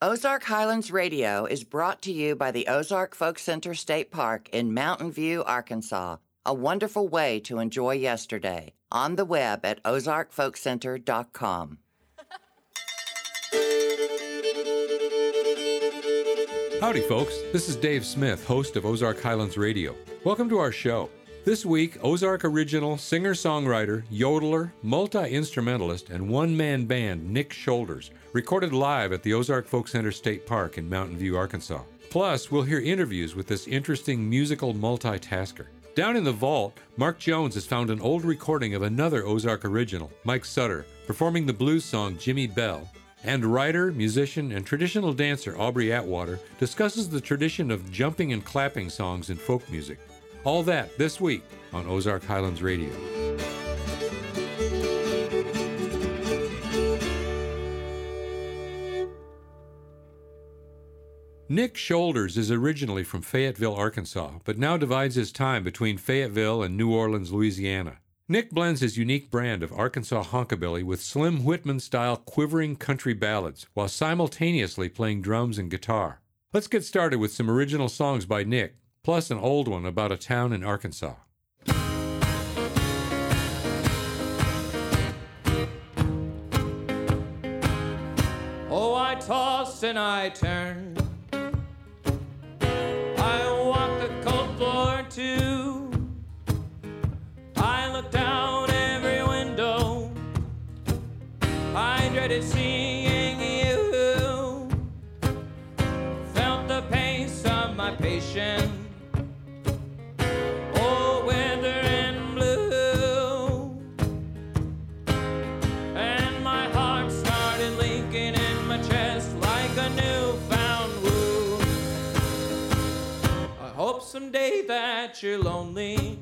Ozark Highlands Radio is brought to you by the Ozark Folk Center State Park in Mountain View, Arkansas, a wonderful way to enjoy yesterday. On the web at ozarkfolkcenter.com. Howdy, folks. This is Dave Smith, host of Ozark Highlands Radio. Welcome to our show. This week, Ozark original singer songwriter, yodeler, multi instrumentalist, and one man band Nick Shoulders recorded live at the Ozark Folk Center State Park in Mountain View, Arkansas. Plus, we'll hear interviews with this interesting musical multitasker. Down in the vault, Mark Jones has found an old recording of another Ozark original, Mike Sutter, performing the blues song Jimmy Bell. And writer, musician, and traditional dancer Aubrey Atwater discusses the tradition of jumping and clapping songs in folk music. All that this week on Ozark Highlands Radio. Nick Shoulders is originally from Fayetteville, Arkansas, but now divides his time between Fayetteville and New Orleans, Louisiana. Nick blends his unique brand of Arkansas honkabilly with Slim Whitman style quivering country ballads while simultaneously playing drums and guitar. Let's get started with some original songs by Nick, plus an old one about a town in Arkansas. Oh, I toss and I turn. I walk the cold floor too. I look down every window. I dreaded seeing you. That you're lonely.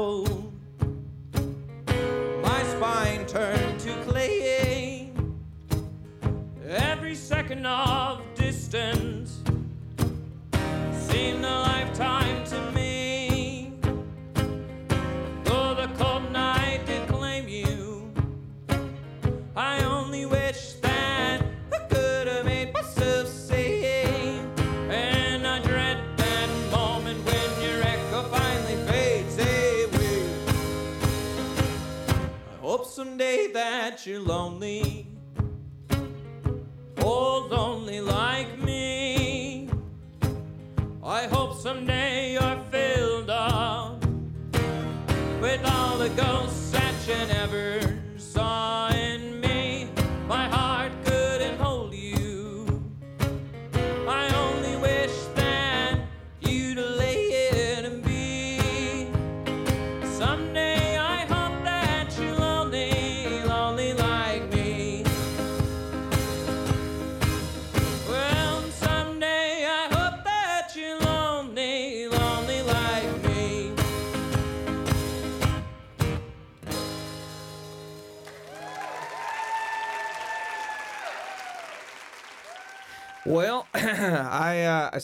Unraveled. You're lonely.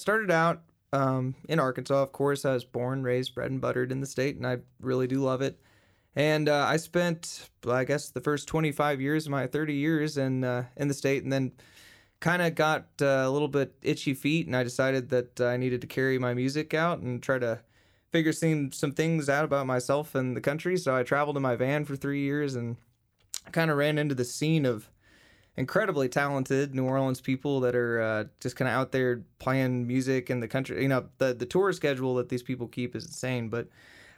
Started out um, in Arkansas. Of course, I was born, raised, bred, and buttered in the state, and I really do love it. And uh, I spent, I guess, the first 25 years of my 30 years in uh, in the state, and then kind of got uh, a little bit itchy feet, and I decided that I needed to carry my music out and try to figure seeing some things out about myself and the country. So I traveled in my van for three years and kind of ran into the scene of incredibly talented New Orleans people that are uh, just kind of out there playing music in the country. You know, the the tour schedule that these people keep is insane, but.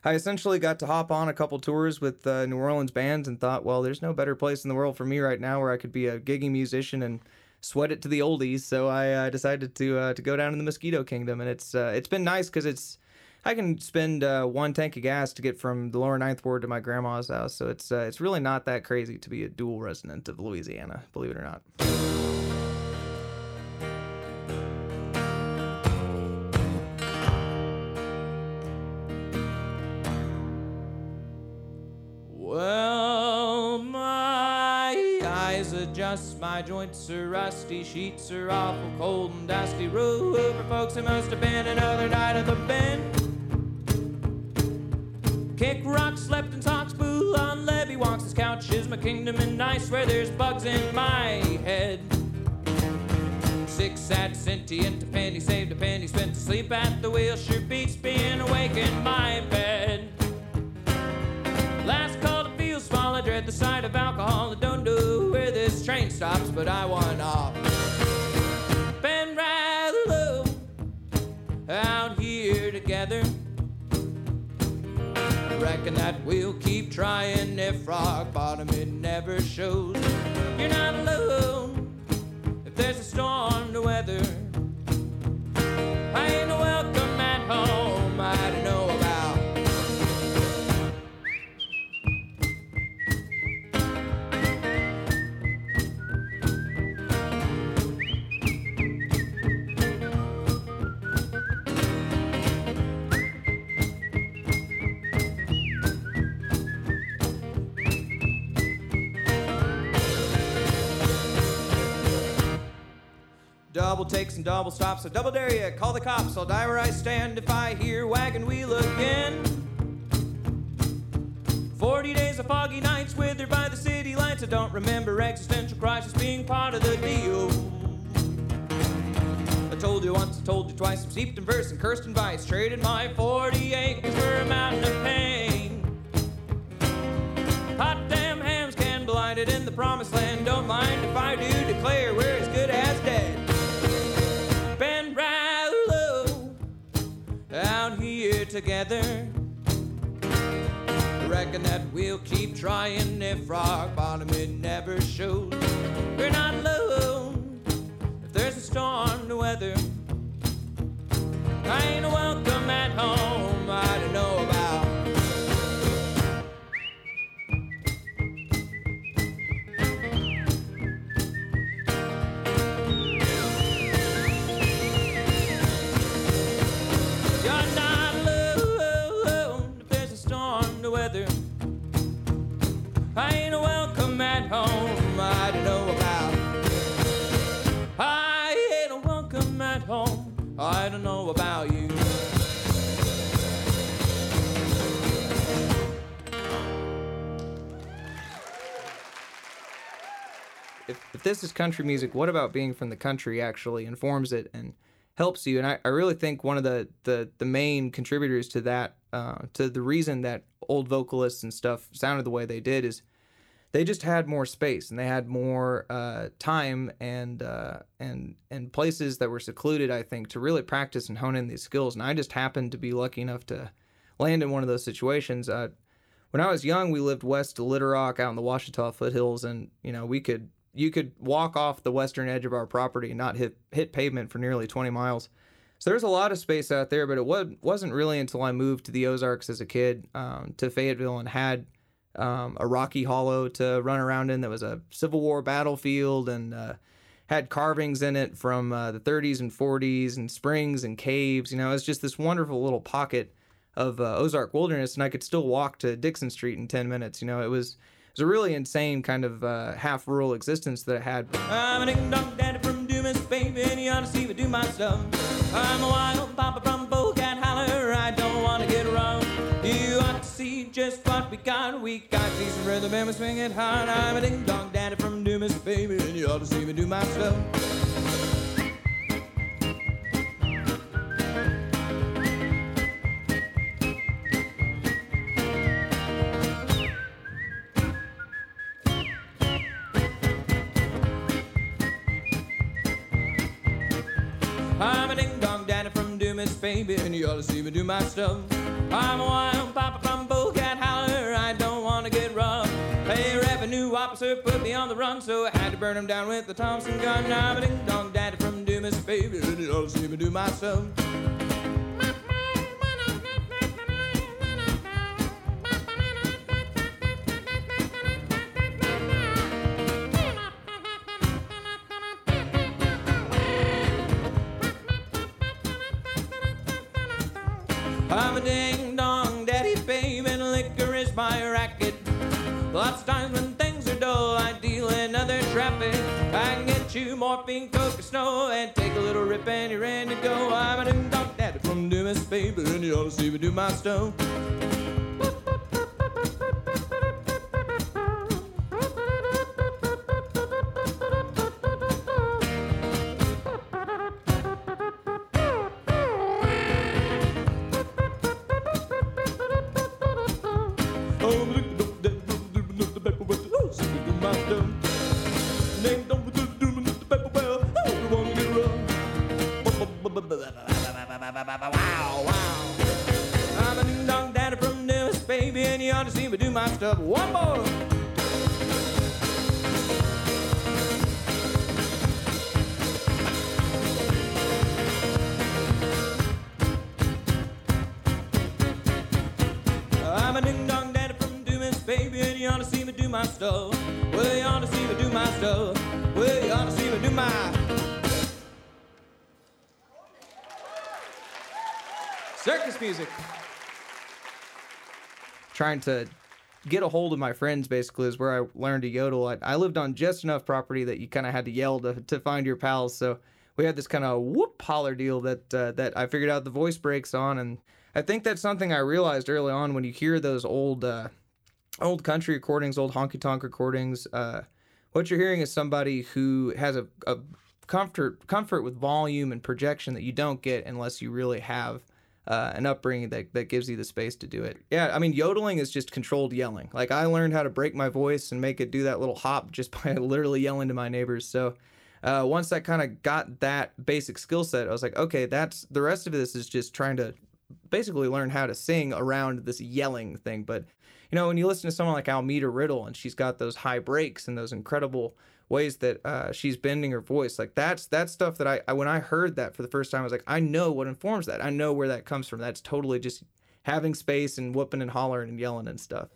I essentially got to hop on a couple tours with uh, New Orleans bands and thought, well, there's no better place in the world for me right now where I could be a gigging musician and sweat it to the oldies. So I uh, decided to uh, to go down in the Mosquito Kingdom, and it's uh, it's been nice because it's I can spend uh, one tank of gas to get from the lower ninth ward to my grandma's house. So it's uh, it's really not that crazy to be a dual resident of Louisiana, believe it or not. Well, my eyes adjust, my joints are rusty, sheets are awful cold and dusty. Rover folks, it must have been another night at the bend. Kick rocks, slept in socks, boo on levee walks. This couch is my kingdom, and I swear there's bugs in my head. Six sad sentient a penny saved a penny spent to sleep at the wheel. Sure beats being awake in my bed. Last call to feel small, I dread the sight of alcohol. I don't know where this train stops, but I want off. Been rather low out here together. Reckon that we'll keep trying if rock bottom it never shows. You're not alone if there's a storm to weather. I ain't welcome at home, I don't know Double takes and double stops, so double dare ya, call the cops. I'll die where I stand if I hear wagon wheel again. Forty days of foggy nights withered by the city lights. I don't remember existential crisis being part of the deal. I told you once, I told you twice. I'm steeped in verse and cursed in vice. Traded my 40 acres for a mountain of pain. Hot damn hams can blind it in the promised land. Don't mind if I do declare we're as good as dead. Together. Reckon that we'll keep trying if rock bottom it never shows. We're not alone if there's a storm to weather. I ain't welcome at home, I don't know about. If, this is country music, what about being from the country actually informs it and helps you? And I, I really think one of the, the, the main contributors to that, uh, to the reason that old vocalists and stuff sounded the way they did is they just had more space and they had more uh, time and uh, and and places that were secluded. I think to really practice and hone in these skills. And I just happened to be lucky enough to land in one of those situations. Uh, when I was young, we lived west of Little Rock out in the Ouachita foothills, and you know we could you could walk off the western edge of our property and not hit hit pavement for nearly 20 miles. So there's a lot of space out there, but it was, wasn't really until I moved to the Ozarks as a kid um, to Fayetteville and had um, a rocky hollow to run around in that was a Civil War battlefield and uh, had carvings in it from uh, the 30s and 40s and springs and caves. You know, it was just this wonderful little pocket of uh, Ozark wilderness, and I could still walk to Dickson Street in 10 minutes. You know, it was it was a really insane kind of uh, half rural existence that I had. I'm a ding dong daddy from Dumas, baby, do my stuff. I'm a wild papa from Holler, I don't want to get. You ought to see just what we got. We got decent rhythm and we swing it hard. I'm a ding dong daddy from Dumas, baby, and you ought to see me do my stuff. Dumas, baby, and you ought to see me do my stuff. I'm a wild papa from Bullcat Howler, I don't want to get rough. Hey, revenue officer put me on the run, so I had to burn him down with the Thompson gun. I'm a ding dong daddy from Dumas, baby, and you ought to see me do my stuff. A ding dong daddy babe and liquor is my racket. Lots of times when things are dull, I deal in other traffic. I can get you morphine, coke, or snow, and take a little rip and you're ready to go. I'm a ding dong daddy from Dumas, baby, and you ought to see me do my stuff. My stuff. One more. I'm a ding dong daddy from Dumas, baby, and you ought to see me do my stuff. Well, you ought to see me do my stuff. Well, you ought to see me do my. Circus music. trying to get a hold of my friends basically is where I learned to yodel. I, I lived on just enough property that you kind of had to yell to, to find your pals. So we had this kind of whoop holler deal that uh, that I figured out the voice breaks on, and I think that's something I realized early on when you hear those old uh, old country recordings, old honky tonk recordings. Uh, what you're hearing is somebody who has a, a comfort comfort with volume and projection that you don't get unless you really have uh, an upbringing that, that gives you the space to do it. Yeah, I mean, yodeling is just controlled yelling. Like, I learned how to break my voice and make it do that little hop just by literally yelling to my neighbors. So, uh, once I kind of got that basic skill set, I was like, okay, that's the rest of this is just trying to basically learn how to sing around this yelling thing. But, you know, when you listen to someone like Almeda Riddle and she's got those high breaks and those incredible ways that uh, she's bending her voice. Like that's that's stuff that I, I when I heard that for the first time, I was like, I know what informs that. I know where that comes from. That's totally just having space and whooping and hollering and yelling and stuff.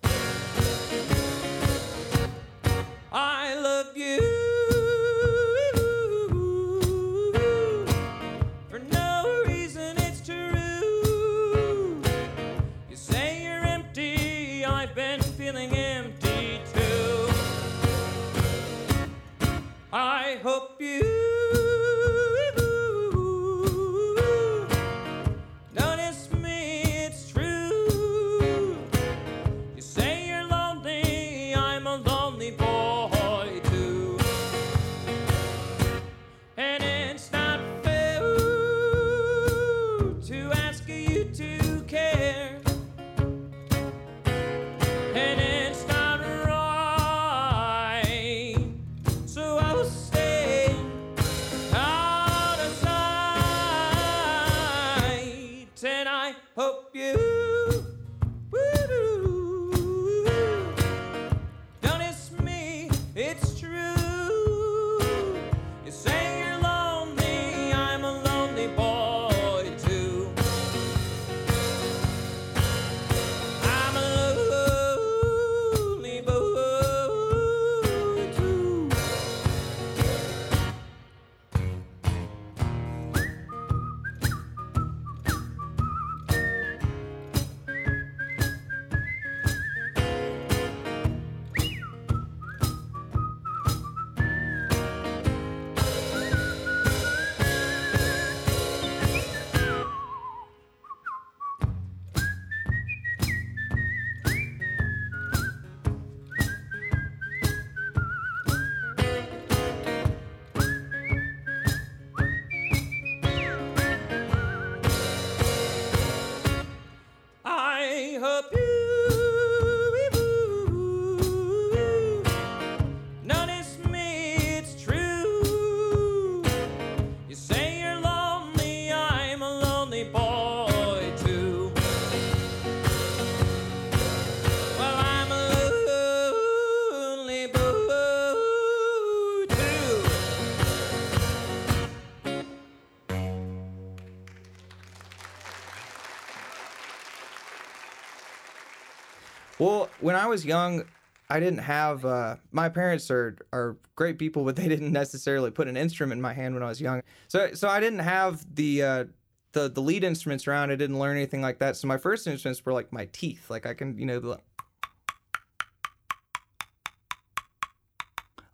When I was young, I didn't have. Uh, my parents are are great people, but they didn't necessarily put an instrument in my hand when I was young. So so I didn't have the. Uh, the, the lead instruments around, I didn't learn anything like that. So my first instruments were like my teeth. Like I can, you know, the,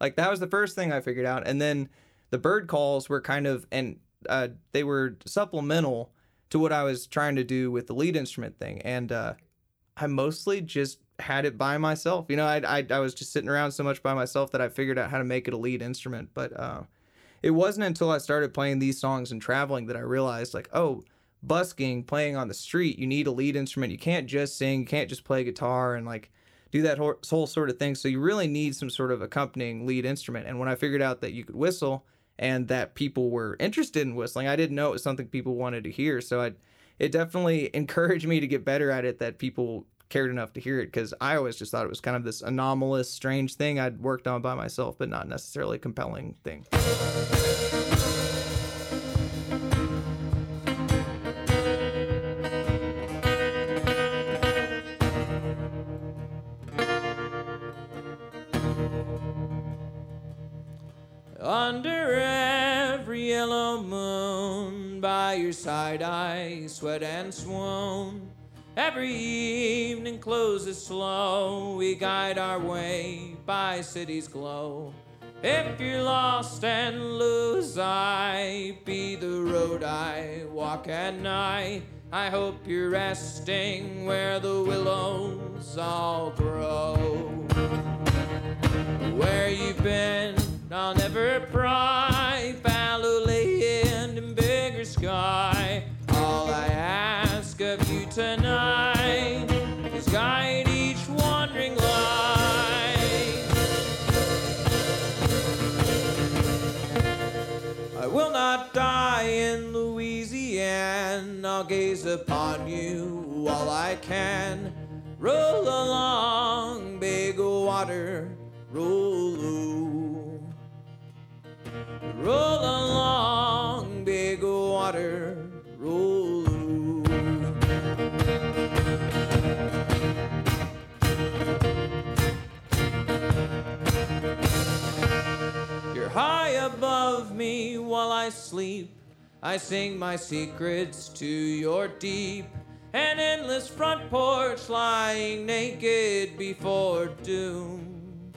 like that was the first thing I figured out. And then the bird calls were kind of, and uh, they were supplemental to what I was trying to do with the lead instrument thing. And uh, I mostly just had it by myself. You know, I, I, I was just sitting around so much by myself that I figured out how to make it a lead instrument. But uh, it wasn't until I started playing these songs and traveling that I realized, like, oh, busking, playing on the street, you need a lead instrument. You can't just sing, you can't just play guitar and like do that whole, whole sort of thing. So you really need some sort of accompanying lead instrument. And when I figured out that you could whistle and that people were interested in whistling, I didn't know it was something people wanted to hear. So I, it definitely encouraged me to get better at it that people cared enough to hear it because I always just thought it was kind of this anomalous, strange thing I'd worked on by myself, but not necessarily a compelling thing. Under every yellow moon, by your side I sweat and swoon. Every evening closes slow, we guide our way by city's glow. If you're lost and lose I be the road I walk at night. I hope you're resting where the willows all grow. Where you've been, I'll never pry. Fallow land and bigger sky. Tonight is guide each wandering light. I will not die in Louisiana. I'll gaze upon you while I can. Roll along, big water, roll. Roll along, big water, roll. You're high above me while I sleep. I sing my secrets to your deep. An endless front porch lying naked before doom.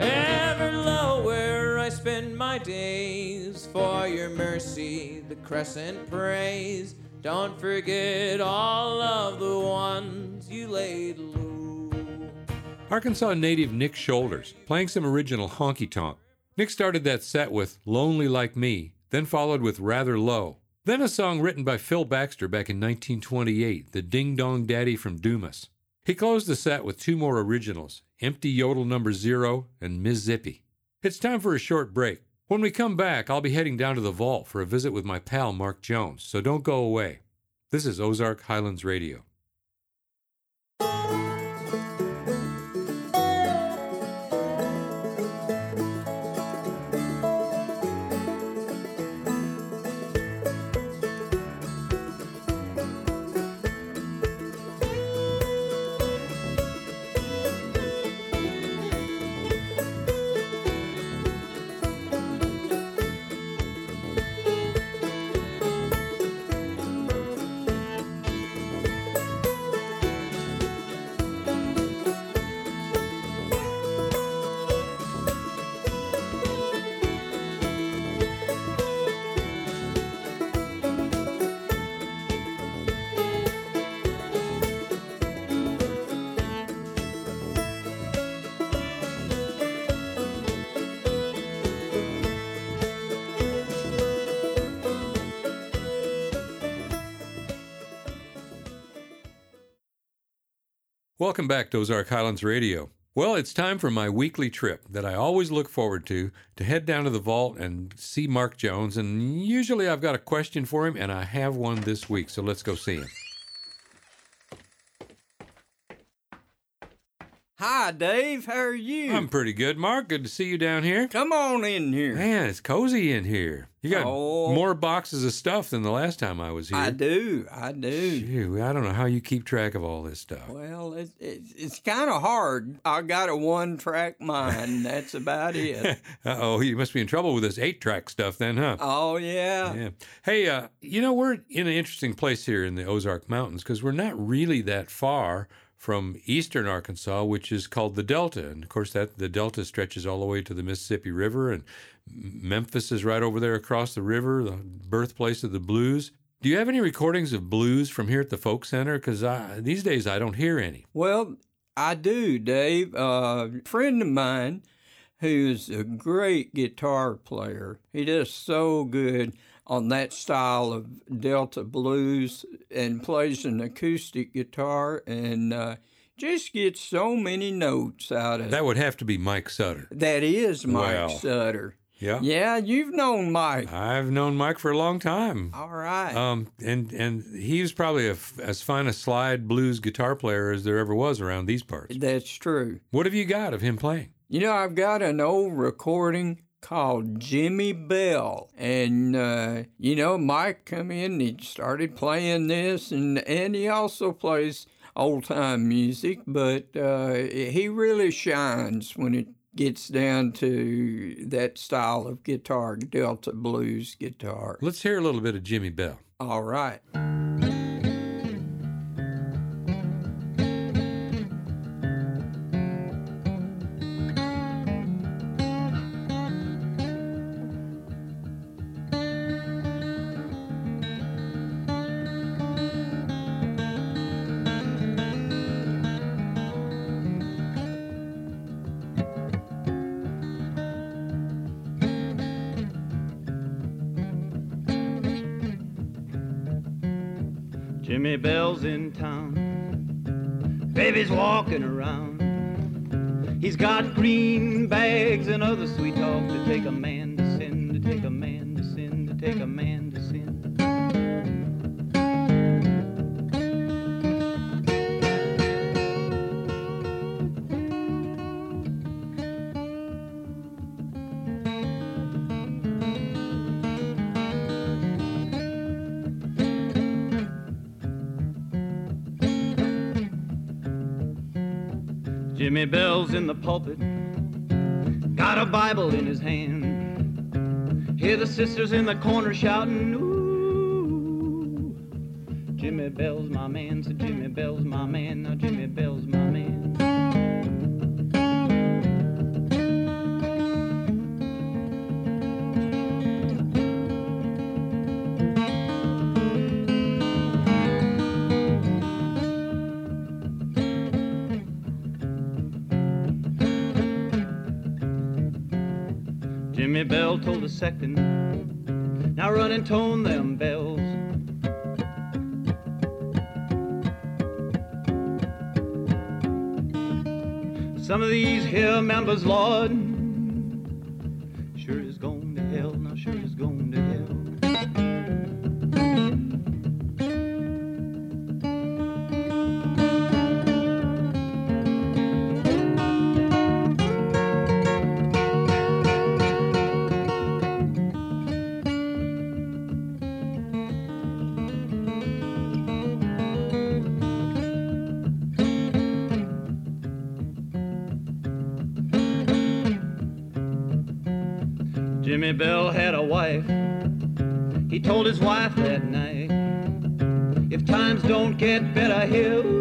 Ever lower I spend my days for your mercy, the crescent praise. Don't forget all of the ones you laid low. Arkansas native Nick Shoulders playing some original honky tonk. Nick started that set with Lonely Like Me, then followed with Rather Low. Then a song written by Phil Baxter back in 1928, The Ding Dong Daddy from Dumas. He closed the set with two more originals, Empty Yodel Number Zero and Miss Zippy. It's time for a short break. When we come back, I'll be heading down to the vault for a visit with my pal Mark Jones, so don't go away. This is Ozark Highlands Radio. Welcome back to Ozark Highlands Radio. Well, it's time for my weekly trip that I always look forward to to head down to the vault and see Mark Jones. And usually I've got a question for him, and I have one this week. So let's go see him. Hi, Dave. How are you? I'm pretty good, Mark. Good to see you down here. Come on in here. Man, it's cozy in here. You got Oh. more boxes of stuff than the last time I was here. I do. I do. Phew, I don't know how you keep track of all this stuff. Well, it, it, it's kind of hard. I got a one track mind. That's about it. Uh oh, you must be in trouble with this eight track stuff then, huh? Oh, yeah. Yeah. Hey, uh, you know, we're in an interesting place here in the Ozark Mountains because we're not really that far from eastern Arkansas, which is called the Delta. And of course, that the Delta stretches all the way to the Mississippi River, and Memphis is right over there across the river, the birthplace of the blues. Do you have any recordings of blues from here at the Folk Center? Because these days I don't hear any. Well, I do, Dave. Uh, a friend of mine who's a great guitar player. He does so good on that style of Delta blues and plays an acoustic guitar and uh, just gets so many notes out of That would have to be Mike Sutter. That is Mike Wow. Sutter. Yeah. Yeah, you've known Mike. I've known Mike for a long time. All right. Um, and and he was probably a as fine a slide blues guitar player as there ever was around these parts. That's true. What have you got of him playing? You know, I've got an old recording called Jimmy Bell, and uh, you know, Mike come in, and he started playing this, and and he also plays old time music, but uh, he really shines when it gets down to that style of guitar, Delta blues guitar. Let's hear a little bit of Jimmy Bell. All right. Jimmy Bell's in town. Baby's walking around. He's got green bags and other sweet talk to take a man the pulpit, got a Bible in his hand. Hear the sisters in the corner shouting, Ooh. Jimmy Bell's my man, so Lord, Jimmy Bell had a wife. He told his wife that night, if times don't get better here,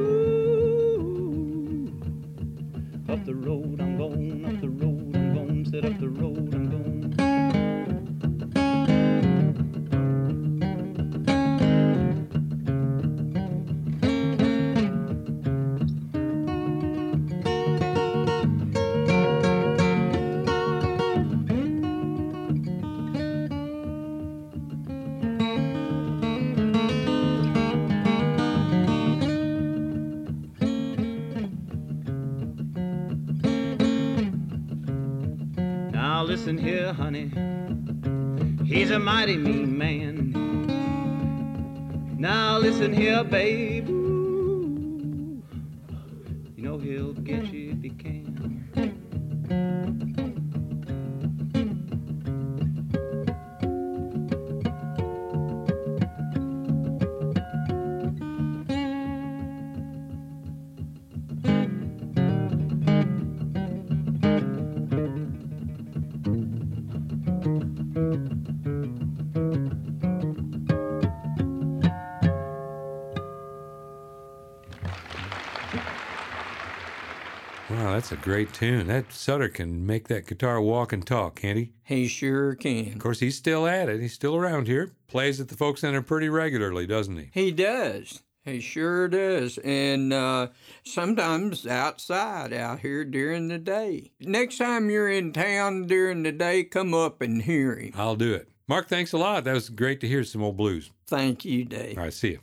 that's a great tune. That Sutter can make that guitar walk and talk, can't he? He sure can. Of course, he's still at it. He's still around here. Plays at the Folk Center pretty regularly, doesn't he? He does. He sure does. And uh, sometimes outside out here during the day. Next time you're in town during the day, come up and hear him. I'll do it. Mark, thanks a lot. That was great to hear some old blues. Thank you, Dave. All right, see you.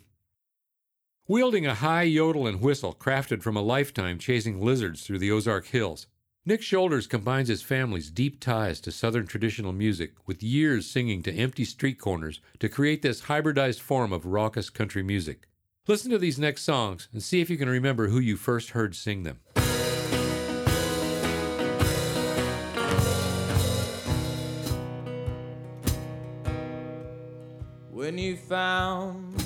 Wielding a high yodel and whistle crafted from a lifetime chasing lizards through the Ozark Hills, Nick Shoulders combines his family's deep ties to Southern traditional music with years singing to empty street corners to create this hybridized form of raucous country music. Listen to these next songs and see if you can remember who you first heard sing them. When you found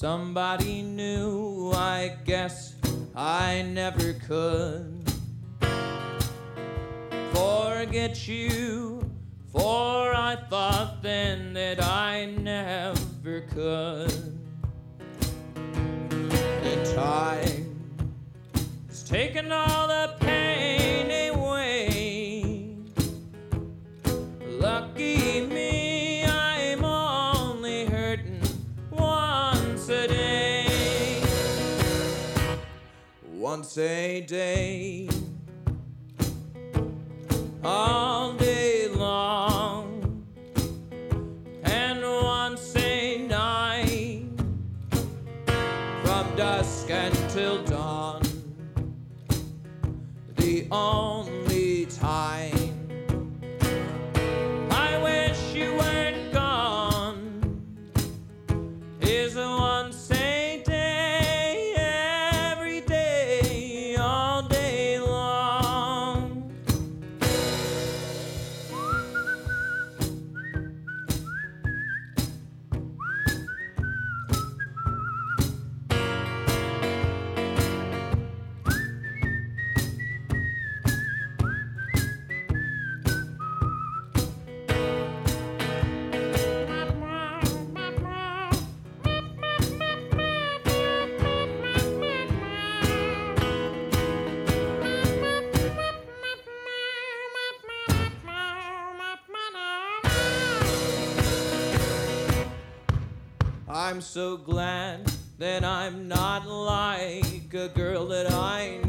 somebody new, I guess I never could forget you. For I thought then that I never could. And time has taken all the pain away. Lucky Once a day. All day long. And once a night. From dusk until dawn. The only time. So glad that I'm not like a girl that I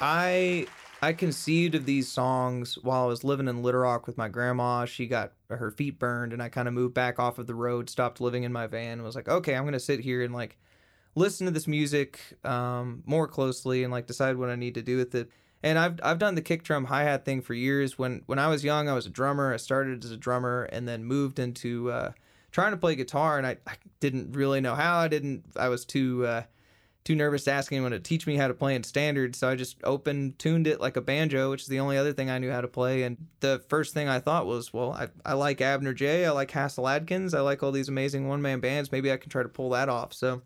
I I conceived of these songs while I was living in Little Rock with my grandma. She got her feet burned, and I kind of moved back off of the road, stopped living in my van, was like, okay, I'm gonna sit here and like listen to this music um, more closely and like decide what I need to do with it. And I've I've done the kick drum hi hat thing for years. When when I was young, I was a drummer. I started as a drummer and then moved into uh, trying to play guitar, and I, I didn't really know how. I didn't. I was too. Uh, too nervous to ask anyone to teach me how to play in standards, so I just open tuned it like a banjo, which is the only other thing I knew how to play. And the first thing I thought was, well, I, I like Abner Jay, I like Hasil Adkins, I like all these amazing one man bands. Maybe I can try to pull that off. So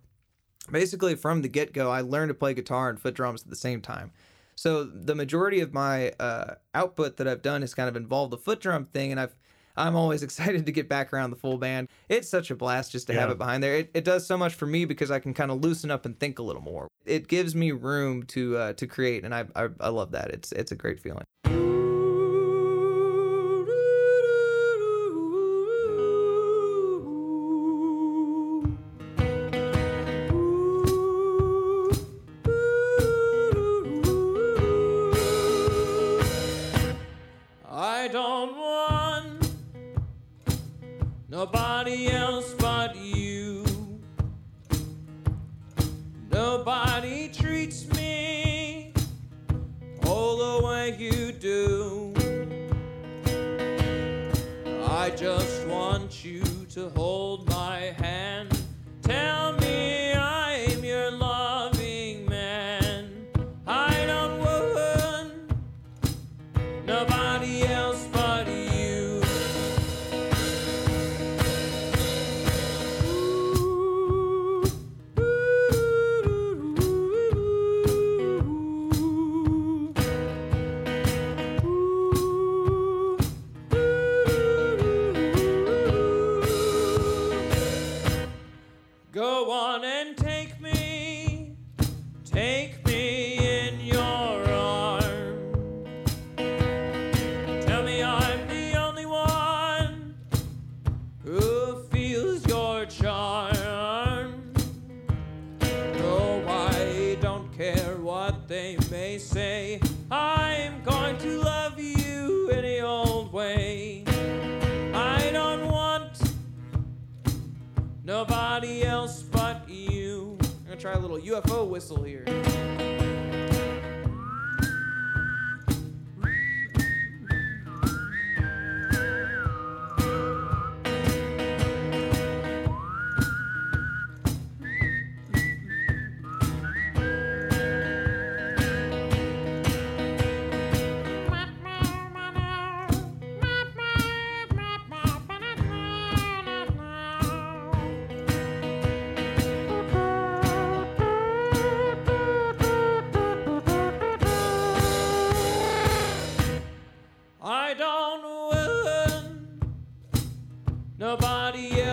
basically, from the get go, I learned to play guitar and foot drums at the same time. So the majority of my uh, output that I've done has kind of involved the foot drum thing, and I've I'm always excited to get back around the full band. It's such a blast just to have it behind there. It, it does so much for me because I can kind of loosen up and think a little more. It gives me room to uh, to create, and I, I I love that. It's it's a great feeling. Do. I just want you to hold UFO whistle here.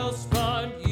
Else but you.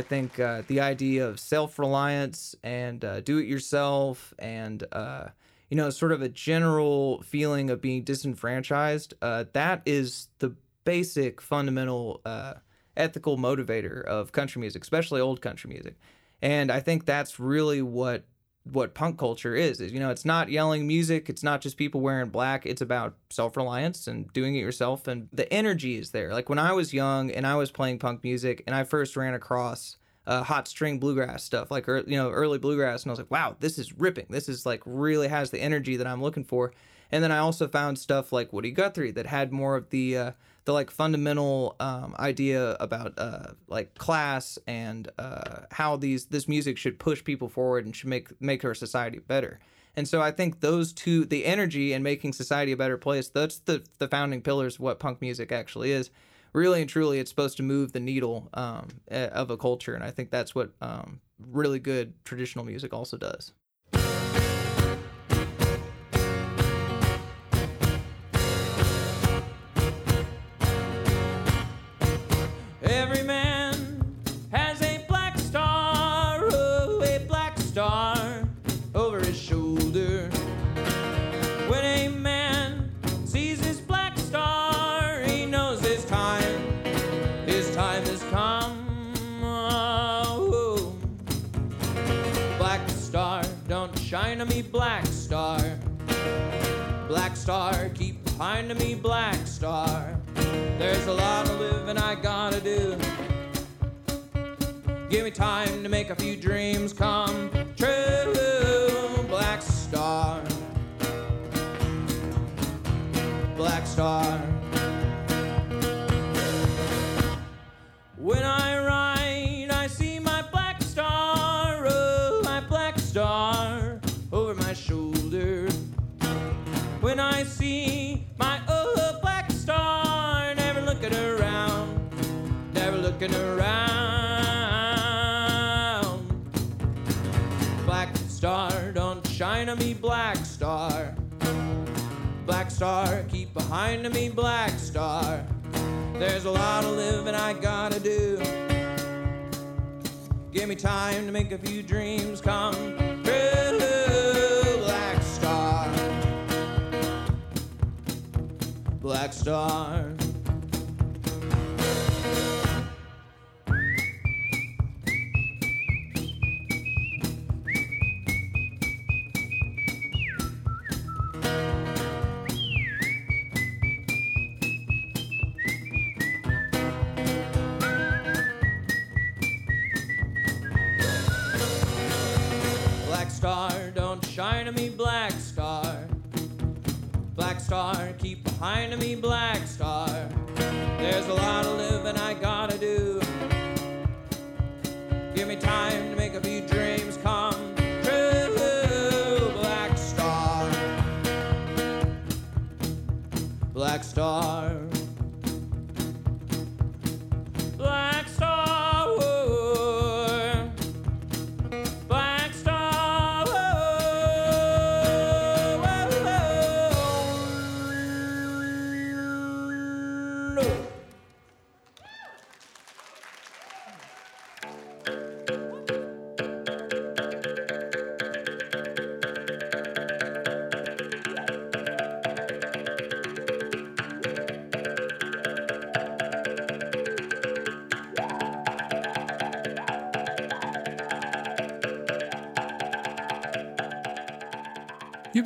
I think uh, the idea of self reliance and uh, do it yourself and, uh, you know, sort of a general feeling of being disenfranchised, uh, that is the basic fundamental uh, ethical motivator of country music, especially old country music. And I think that's really what what punk culture is is you know it's not yelling music it's not just people wearing black it's about self-reliance and doing it yourself and the energy is there. Like when i was young and i was playing punk music and i first ran across uh, hot string bluegrass stuff like you know early bluegrass and i was like wow this is ripping. This is like really has the energy that i'm looking for. And then i also found stuff like woody guthrie that had more of the uh, the like fundamental um, idea about uh, like class and uh, how these this music should push people forward and should make make our society better. And so I think those two, the energy and making society a better place, that's the the founding pillars of what punk music actually is. Really and truly, it's supposed to move the needle um, eh, of a culture, and I think that's what um, really good traditional music also does. Black star. Black star, keep behind me, black star. There's a lot of living I gotta do. Give me time to make a few dreams come true. Black star. Black star. Shine on me, black star. Black star, keep behind me, black star. There's a lot of living I gotta do. Give me time to make a few dreams come true. Black star. Black star.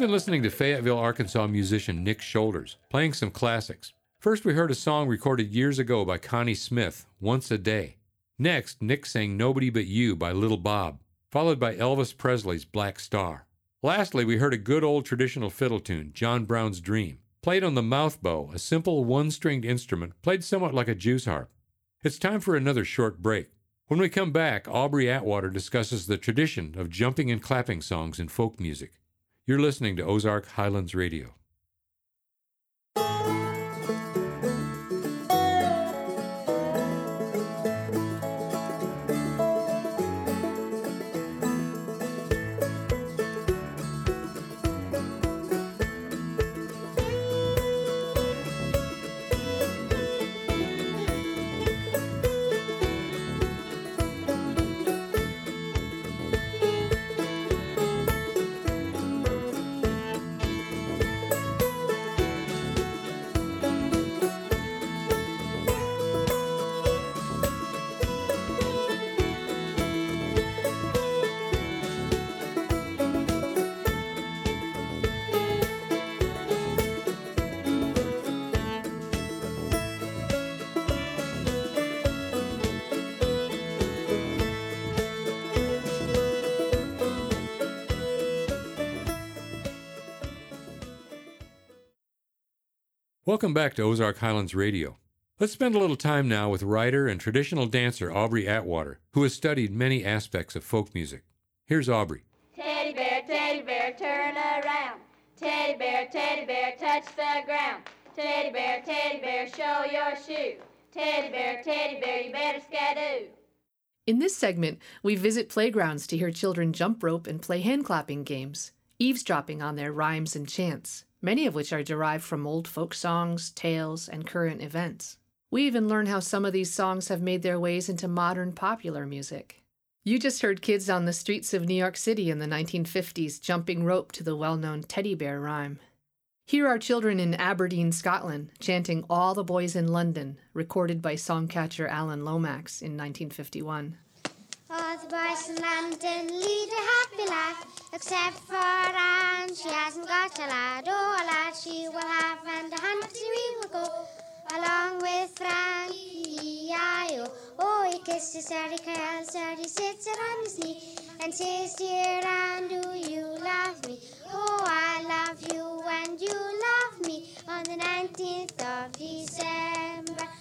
Been listening to Fayetteville, Arkansas musician Nick Shoulders, playing some classics. First, we heard a song recorded years ago by Connie Smith, Once a Day. Next, Nick sang Nobody But You by Little Bob, followed by Elvis Presley's Black Star. Lastly, we heard a good old traditional fiddle tune, John Brown's Dream, played on the mouth bow, a simple one stringed instrument played somewhat like a Jew's harp. It's time for another short break. When we come back, Aubrey Atwater discusses the tradition of jumping and clapping songs in folk music. You're listening to Ozark Highlands Radio. Welcome back to Ozark Highlands Radio. Let's spend a little time now with writer and traditional dancer Aubrey Atwater, who has studied many aspects of folk music. Here's Aubrey. Teddy bear, teddy bear, turn around. Teddy bear, teddy bear, touch the ground. Teddy bear, teddy bear, show your shoe. Teddy bear, teddy bear, you better skadoo. In this segment, we visit playgrounds to hear children jump rope and play hand clapping games, eavesdropping on their rhymes and chants, many of which are derived from old folk songs, tales, and current events. We even learn how some of these songs have made their ways into modern popular music. You just heard kids on the streets of New York City in the 1950s jumping rope to the well known teddy bear rhyme. Here are children in Aberdeen, Scotland, chanting All the Boys in London, recorded by songcatcher Alan Lomax in 1951. All the boys in London lead a happy life. Except for Anne, she hasn't got a lad. Oh, a lad she will have, and a hunting we will go. Along with Frankie, E-I-O. Oh, oh, he kisses her, he curls her, he sits her on his knee. And says, dear Anne, do you love me? Oh, I love you, and you love me. On the 19th of December, oh.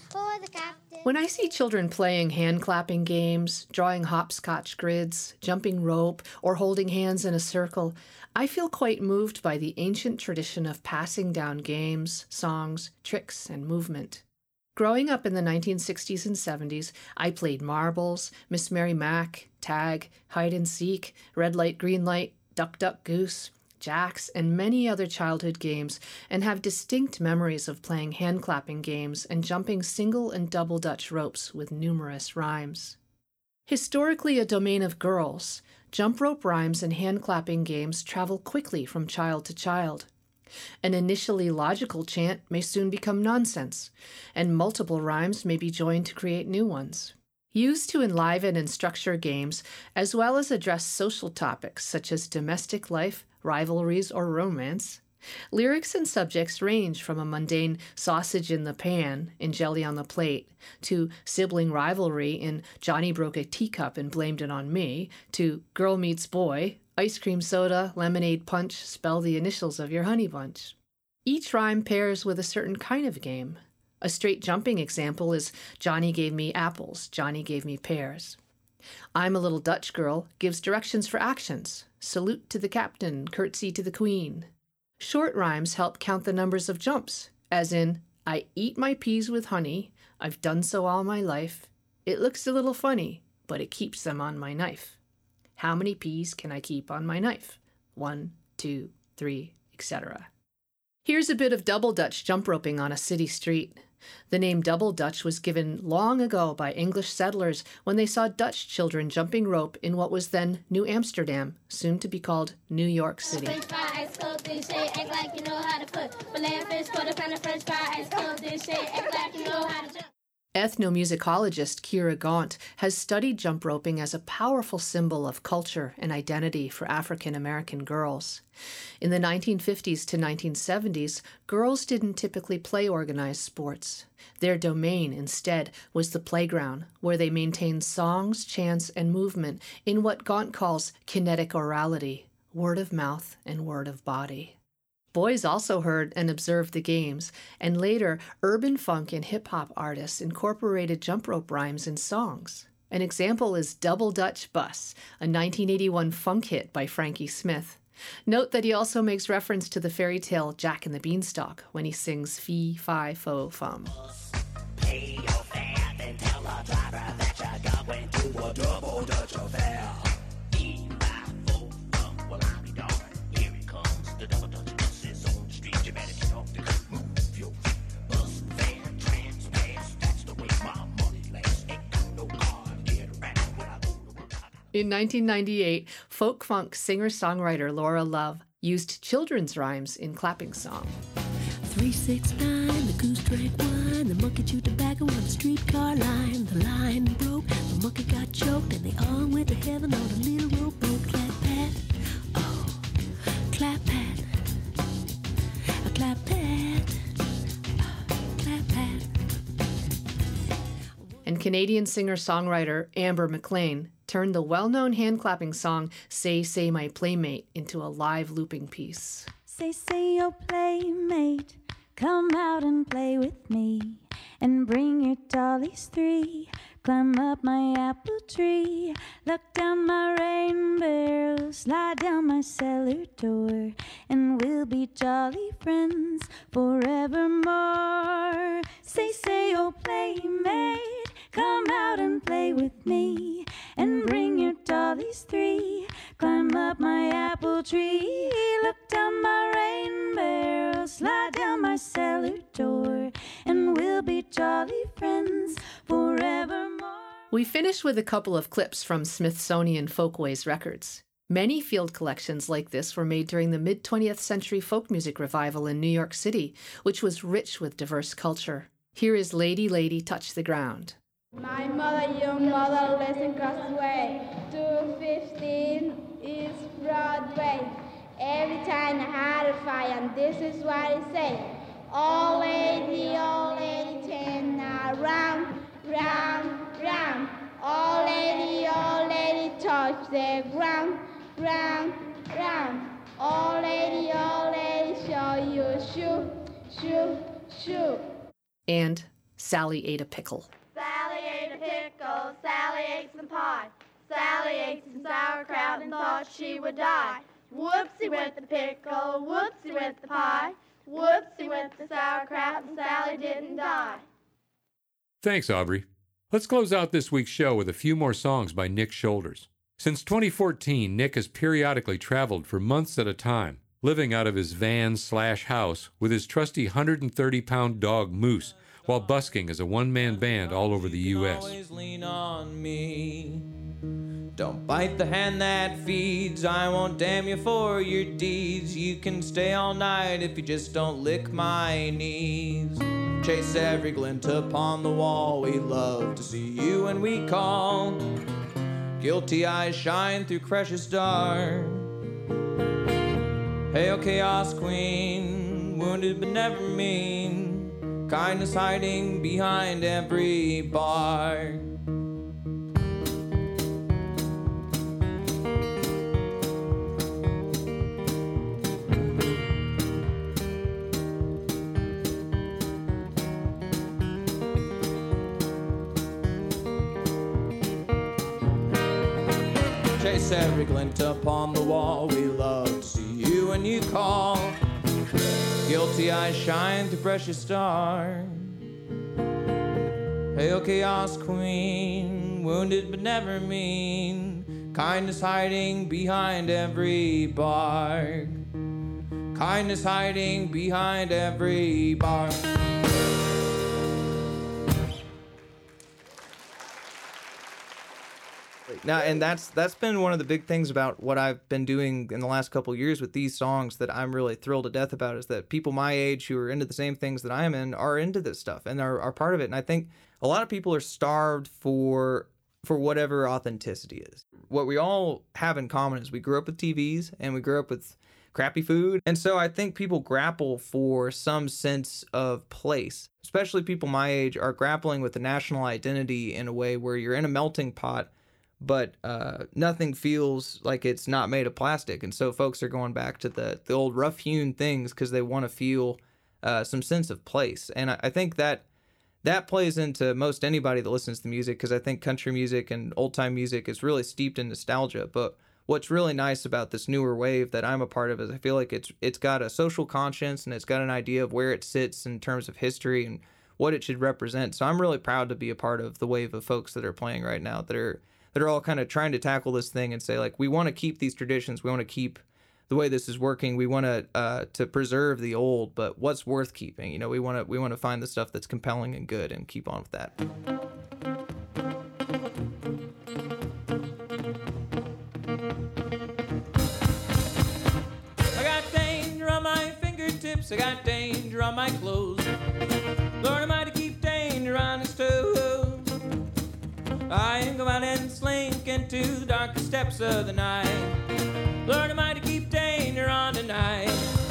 When I see children playing hand clapping games, drawing hopscotch grids, jumping rope, or holding hands in a circle, I feel quite moved by the ancient tradition of passing down games, songs, tricks, and movement. Growing up in the 1960s and 70s, I played marbles, Miss Mary Mack, tag, hide and seek, red light, green light, duck, duck, goose, jacks, and many other childhood games, and have distinct memories of playing hand clapping games and jumping single and double Dutch ropes with numerous rhymes. Historically a domain of girls, jump rope rhymes and hand clapping games travel quickly from child to child. An initially logical chant may soon become nonsense, and multiple rhymes may be joined to create new ones. Used to enliven and structure games, as well as address social topics such as domestic life, rivalries, or romance, lyrics and subjects range from a mundane sausage in the pan in jelly on the plate to sibling rivalry in Johnny broke a teacup and blamed it on me to girl meets boy, ice cream soda, lemonade punch, spell the initials of your honey bunch. Each rhyme pairs with a certain kind of game. A straight jumping example is Johnny gave me apples, Johnny gave me pears. I'm a little Dutch girl gives directions for actions. Salute to the captain, curtsy to the queen. Short rhymes help count the numbers of jumps, as in, I eat my peas with honey, I've done so all my life. It looks a little funny, but it keeps them on my knife. How many peas can I keep on my knife? One, two, three, etc. Here's a bit of double Dutch jump roping on a city street. The name double Dutch was given long ago by English settlers when they saw Dutch children jumping rope in what was then New Amsterdam, soon to be called New York City. Ethnomusicologist Kyra Gaunt has studied jump roping as a powerful symbol of culture and identity for African American girls. In the 1950s to 1970s, girls didn't typically play organized sports. Their domain, instead, was the playground, where they maintained songs, chants, and movement in what Gaunt calls kinetic orality word of mouth and word of body. Boys also heard and observed the games, and later, urban funk and hip hop artists incorporated jump rope rhymes in songs. An example is Double Dutch Bus, a 1981 funk hit by Frankie Smith. Note that he also makes reference to the fairy tale Jack and the Beanstalk when he sings Fee, Fi, Fo, Fum. Pay In 1998, folk funk singer songwriter Laura Love used children's rhymes in clapping song. Three, six, nine, the goose drank wine, the monkey chewed tobacco on the streetcar line. The line broke, the monkey got choked, and they all went to heaven on a little rowboat. Clap pat, oh, clap pat, a clap pat, oh, clap pat. And Canadian singer songwriter Amber McLean turned the well known hand clapping song Say, Say My Playmate into a live looping piece. Say, say, your playmate, come out and play with me. And bring your dollies three. Climb up my apple tree. Look down my rain barrel. Slide down my cellar door. And we'll be jolly friends forevermore. Say, say, your playmate, come out and play with me. And bring your dollies three. Climb up my apple tree. Look down my rain barrel. Slide down my cellar door. And we'll be jolly friends forevermore. We finish with a couple of clips from Smithsonian Folkways records. Many field collections like this were made during the mid 20th century folk music revival in New York City, which was rich with diverse culture. Here is Lady Lady Touch the Ground. My mother, your mother, lives across the way. 215 is Broadway. Every time I had a fire, and this is what it says. Old lady, old lady, turn around, round, round. Old lady, old lady, touch the ground, ground, ground. Old lady, old lady, show you shoe, shoe, shoe. And Sally ate a pickle. Sally ate a pickle, Sally ate some pie. Sally ate some sauerkraut and thought she would die. Whoopsie went the pickle, whoopsie went the pie. Whoopsie went the sauerkraut and Sally didn't die. Thanks, Aubrey. Let's close out this week's show with a few more songs by Nick Shoulders. Since 2014, Nick has periodically traveled for months at a time, living out of his van slash house with his trusty 130 pound dog Moose, while busking as a one man band all over the U.S. Don't bite the hand that feeds. I won't damn you for your deeds. You can stay all night if you just don't lick my knees. Chase every glint upon the wall. We love to see you when we call. Guilty eyes shine through precious dark. Hail, Chaos Queen, wounded but never mean. Kindness hiding behind every bar. Every glint upon the wall. We love to see you when you call. Guilty eyes shine through precious stars. Hail, Chaos Queen, wounded but never mean. Kindness hiding behind every bar. Kindness hiding behind every bar. Now, and that's that's been one of the big things about what I've been doing in the last couple years with these songs that I'm really thrilled to death about is that people my age who are into the same things that I am in are into this stuff and are, are part of it. And I think a lot of people are starved for for whatever authenticity is. What we all have in common is we grew up with TVs and we grew up with crappy food. And so I think people grapple for some sense of place. Especially people my age are grappling with the national identity in a way where you're in a melting pot but uh, nothing feels like it's not made of plastic. And so folks are going back to the, the old rough hewn things because they want to feel uh, some sense of place. And I, I think that that plays into most anybody that listens to music because I think country music and old time music is really steeped in nostalgia. But what's really nice about this newer wave that I'm a part of is I feel like it's it's got a social conscience and it's got an idea of where it sits in terms of history and what it should represent. So I'm really proud to be a part of the wave of folks that are playing right now that are that are all kind of trying to tackle this thing and say like we want to keep these traditions we want to keep the way this is working we want to uh, to preserve the old but what's worth keeping? You know we want to we want to find the stuff that's compelling and good and keep on with that. I got I ain't go out and slink into the darkest depths of the night. Lord to keep danger on tonight.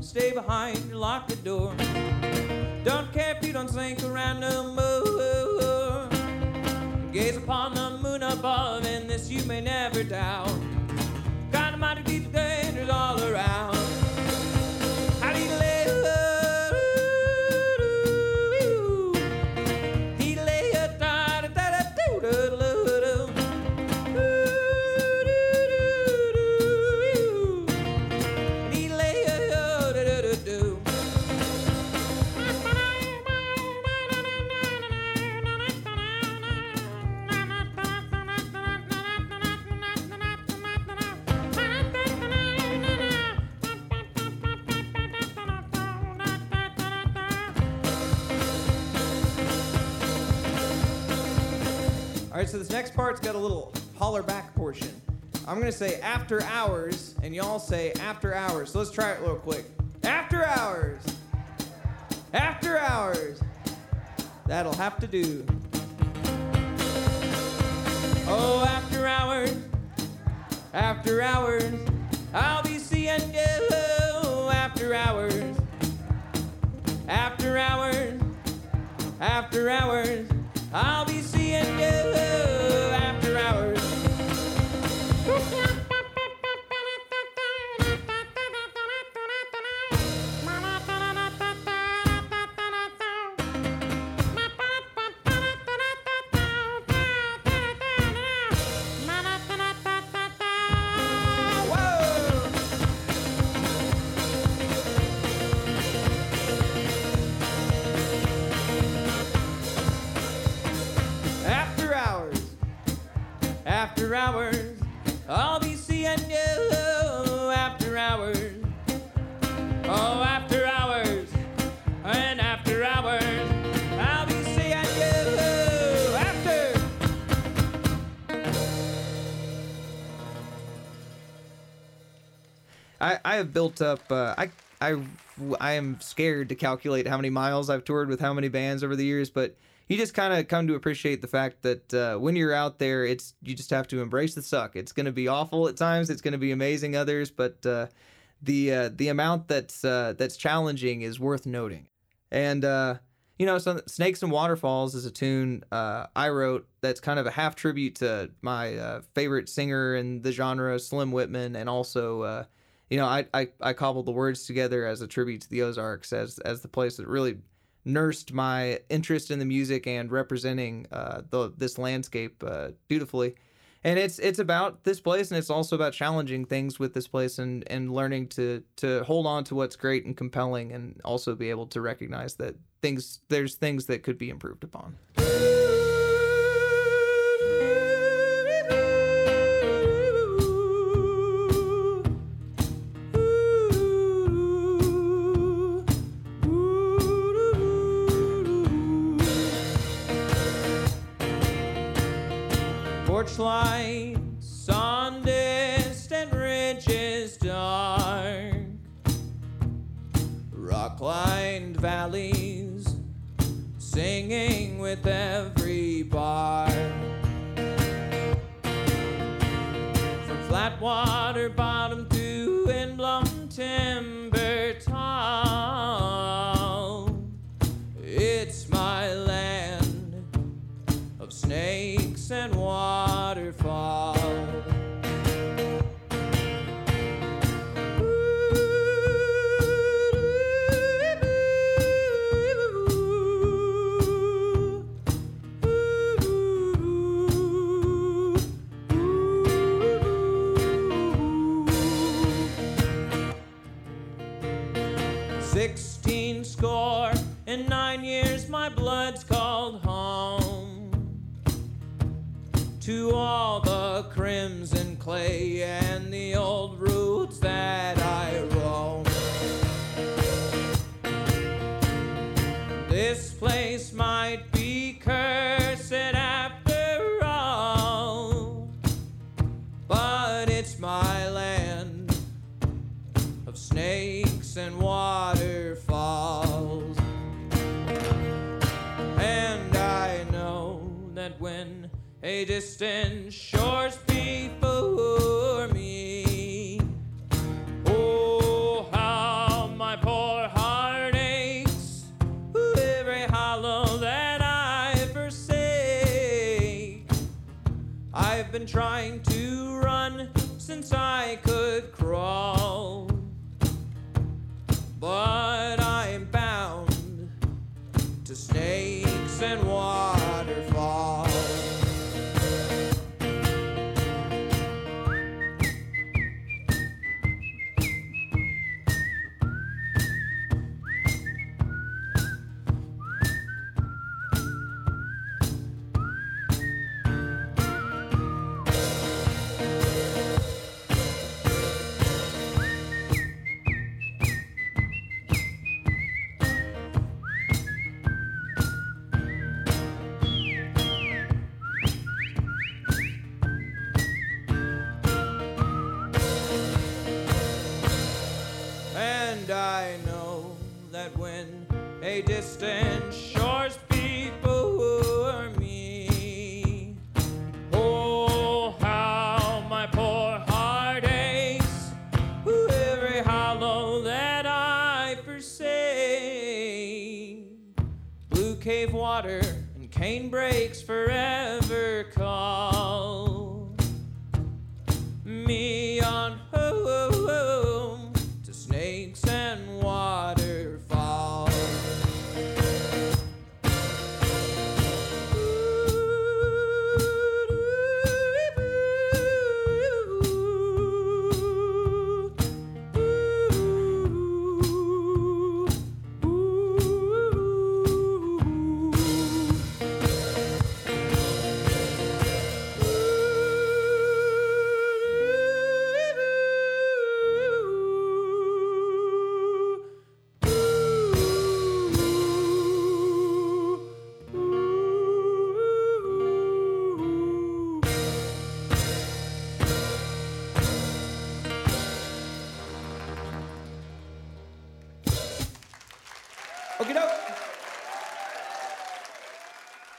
Stay behind lock the door. Say after hours, and y'all say after hours. So let's try it real quick. After hours. After hours. That'll have to do. Oh, after hours, after hours, I'll be seeing you. After hours, after hours, after hours, I'll built up. Uh, I I I am scared to calculate how many miles I've toured with how many bands over the years, but you just kind of come to appreciate the fact that uh, when you're out there, it's you just have to embrace the suck. It's going to be awful at times. It's going to be amazing others, but uh, the uh, the amount that's uh, that's challenging is worth noting. And uh, you know, Snakes and Waterfalls is a tune uh, I wrote that's kind of a half tribute to my favorite singer in the genre, Slim Whitman, and also, you know, I, I I cobbled the words together as a tribute to the Ozarks as as the place that really nursed my interest in the music and representing uh, the this landscape uh, dutifully. And it's it's about this place, and it's also about challenging things with this place, and, and learning to to hold on to what's great and compelling, and also be able to recognize that things there's things that could be improved upon. Lights on distant ridges dark, rock lined valleys singing with every been trying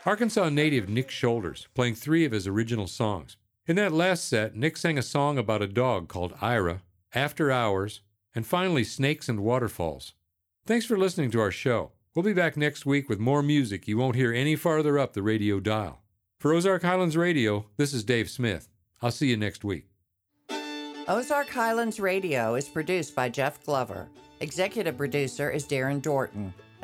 Arkansas native Nick Shoulders playing three of his original songs. In that last set, Nick sang a song about a dog called Ira, After Hours, and finally Snakes and Waterfalls. Thanks for listening to our show. We'll be back next week with more music you won't hear any farther up the radio dial. For Ozark Highlands Radio, this is Dave Smith. I'll see you next week. Ozark Highlands Radio is produced by Jeff Glover. Executive producer is Darren Dorton.